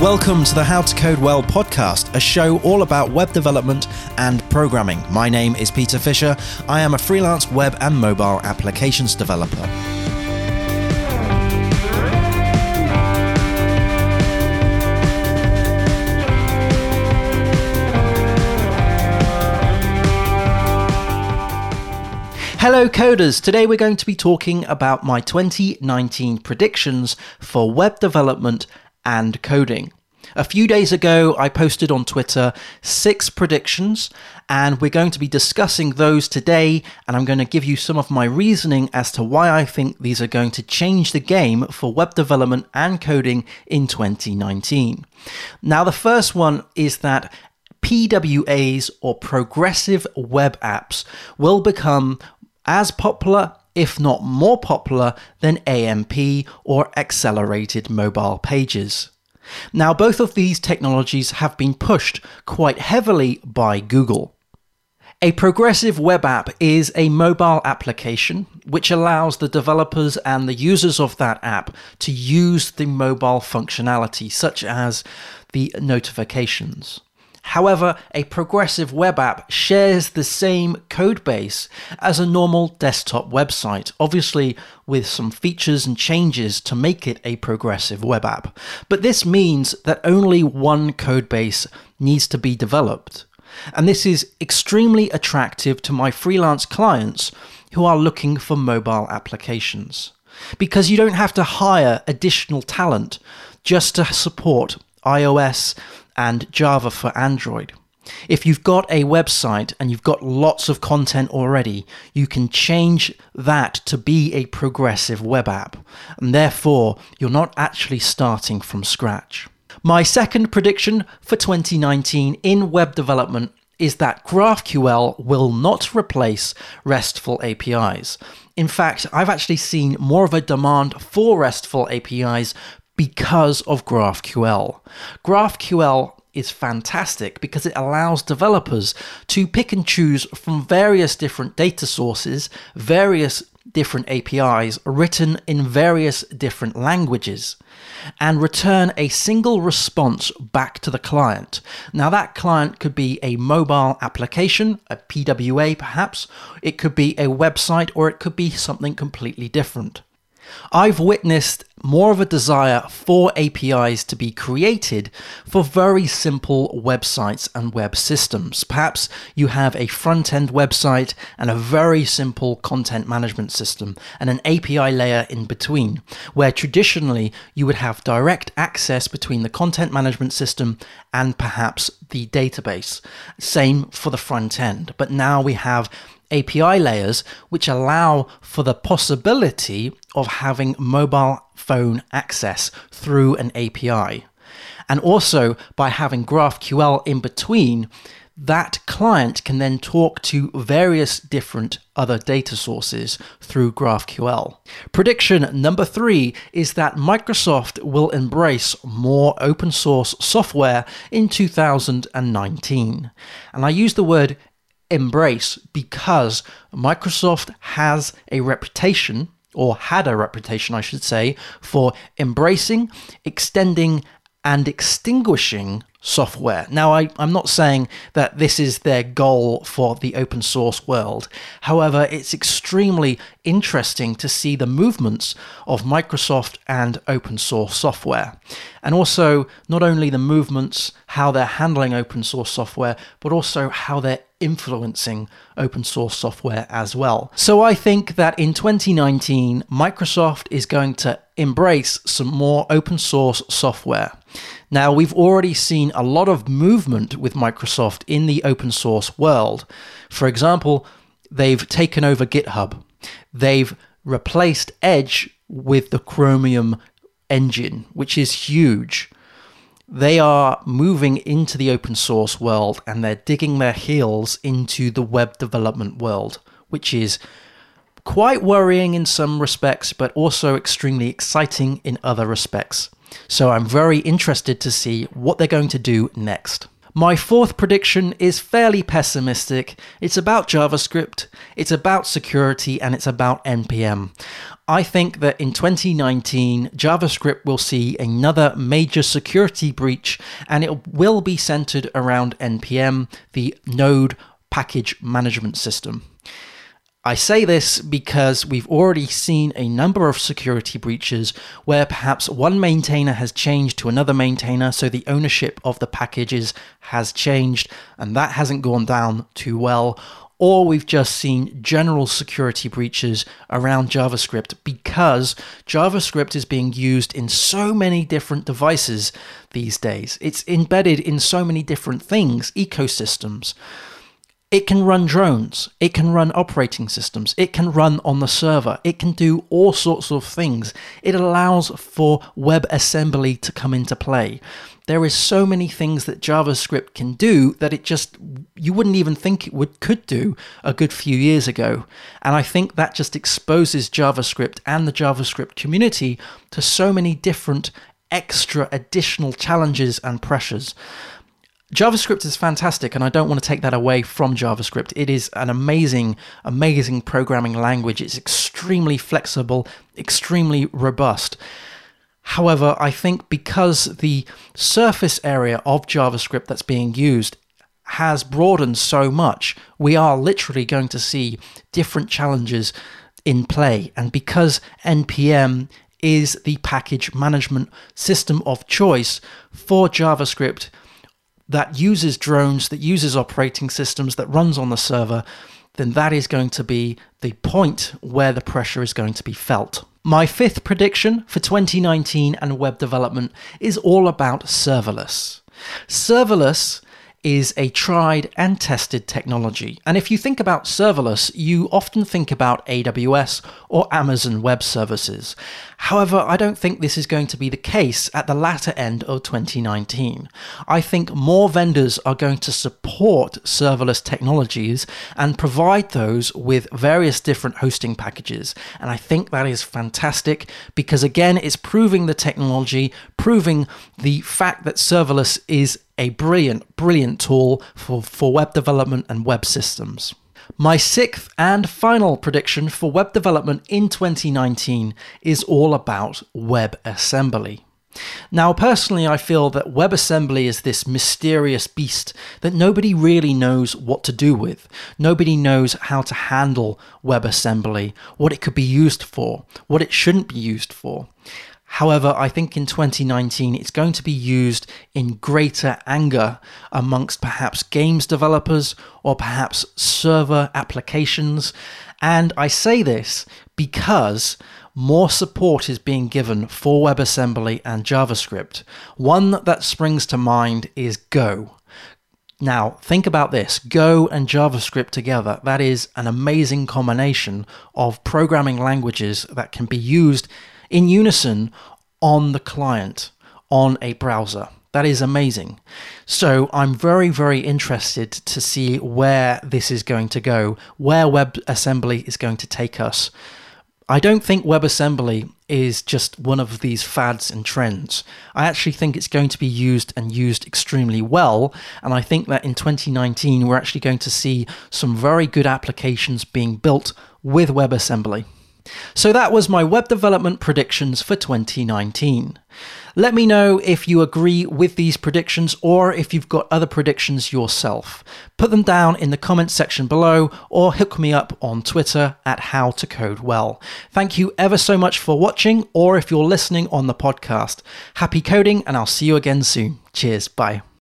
Welcome to the How to Code Well podcast, a show all about web development and programming. My name is Peter Fisher. I am a freelance web and mobile applications developer. Hello, coders. Today we're going to be talking about my 2019 predictions for web development and coding. A few days ago, I posted on Twitter six predictions, and we're going to be discussing those today. And I'm going to give you some of my reasoning as to why I think these are going to change the game for web development and coding in 2019. Now, the first one is that PWAs or progressive web apps will become as popular if not more popular than AMP or accelerated mobile pages. Now, both of these technologies have been pushed quite heavily by Google. A progressive web app is a mobile application which allows the developers and the users of that app to use the mobile functionality, such as the notifications. However, a progressive web app shares the same code base as a normal desktop website, obviously with some features and changes to make it a progressive web app. But this means that only one code base needs to be developed. And this is extremely attractive to my freelance clients who are looking for mobile applications. Because you don't have to hire additional talent just to support iOS and Java for Android. If you've got a website and you've got lots of content already, you can change that to be a progressive web app, and therefore you're not actually starting from scratch. My second prediction for 2019 in web development is that GraphQL will not replace RESTful APIs. In fact, I've actually seen more of a demand for RESTful APIs because of GraphQL. GraphQL is fantastic because it allows developers to pick and choose from various different data sources, various different APIs written in various different languages and return a single response back to the client. Now, that client could be a mobile application, a PWA perhaps, it could be a website, or it could be something completely different. I've witnessed more of a desire for APIs to be created for very simple websites and web systems. Perhaps you have a front end website and a very simple content management system and an API layer in between, where traditionally you would have direct access between the content management system and perhaps the database. Same for the front end, but now we have API layers which allow for the possibility of having mobile phone access through an API. And also by having GraphQL in between, that client can then talk to various different other data sources through GraphQL. Prediction number three is that Microsoft will embrace more open source software in 2019. And I use the word embrace because Microsoft has a reputation, or had a reputation, I should say, for embracing, extending, and extinguishing software. Now, I, am not saying that this is their goal for the open source world. However, it's extremely interesting to see the movements of Microsoft and open source software. And also, not only the movements, how they're handling open source software, but also how they're influencing open source software as well. So I think that in 2019, Microsoft is going to embrace some more open source software. Now, we've already seen a lot of movement with Microsoft in the open source world. For example, they've taken over GitHub, they've replaced Edge with the Chromium engine, which is huge. They are moving into the open source world and they're digging their heels into the web development world, which is quite worrying in some respects, but also extremely exciting in other respects. So I'm very interested to see what they're going to do next. My fourth prediction is fairly pessimistic. It's about JavaScript, it's about security, and it's about NPM. I think that in 2019, JavaScript will see another major security breach, and it will be centered around NPM, the Node Package Management System. I say this because we've already seen a number of security breaches where perhaps one maintainer has changed to another maintainer, so the ownership of the packages has changed, and that hasn't gone down too well. Or we've just seen general security breaches around JavaScript because JavaScript is being used in so many different devices these days. It's embedded in so many different things, ecosystems. It can run drones, it can run operating systems, it can run on the server, it can do all sorts of things. It allows for WebAssembly to come into play. There is so many things that JavaScript can do that it just you wouldn't even think it would could do a good few years ago. And I think that just exposes JavaScript and the JavaScript community to so many different extra additional challenges and pressures. JavaScript is fantastic, and I don't want to take that away from JavaScript. It is an amazing, amazing programming language. It's extremely flexible, extremely robust. However, I think because the surface area of JavaScript that's being used has broadened so much, we are literally going to see different challenges in play. And because NPM is the package management system of choice for JavaScript, that uses drones, that uses operating systems, that runs on the server, then that is going to be the point where the pressure is going to be felt. My fifth prediction for 2019 and web development is all about serverless. Serverless is a tried and tested technology. And if you think about serverless, you often think about AWS or Amazon Web Services. However, I don't think this is going to be the case at the latter end of 2019. I think more vendors are going to support serverless technologies and provide those with various different hosting packages. And I think that is fantastic because, again, it's proving the technology, proving the fact that serverless is a brilliant, brilliant tool for, for web development and web systems. My sixth and final prediction for web development in 2019 is all about WebAssembly. Now, personally, I feel that WebAssembly is this mysterious beast that nobody really knows what to do with. Nobody knows how to handle WebAssembly, what it could be used for, what it shouldn't be used for. However, I think in 2019 it's going to be used in greater anger amongst perhaps games developers or perhaps server applications. And I say this because more support is being given for WebAssembly and JavaScript. One that springs to mind is Go. Now, think about this Go and JavaScript together. That is an amazing combination of programming languages that can be used in unison on the client on a browser. That is amazing. So I'm very, very interested to see where this is going to go, where WebAssembly is going to take us. I don't think WebAssembly is just one of these fads and trends. I actually think it's going to be used and used extremely well. And I think that in 2019, we're actually going to see some very good applications being built with WebAssembly. So that was my web development predictions for 2019. Let me know if you agree with these predictions or if you've got other predictions yourself. Put them down in the comments section below or hook me up on Twitter at how to code well. Thank you ever so much for watching or if you're listening on the podcast. Happy coding and I'll see you again soon. Cheers. Bye.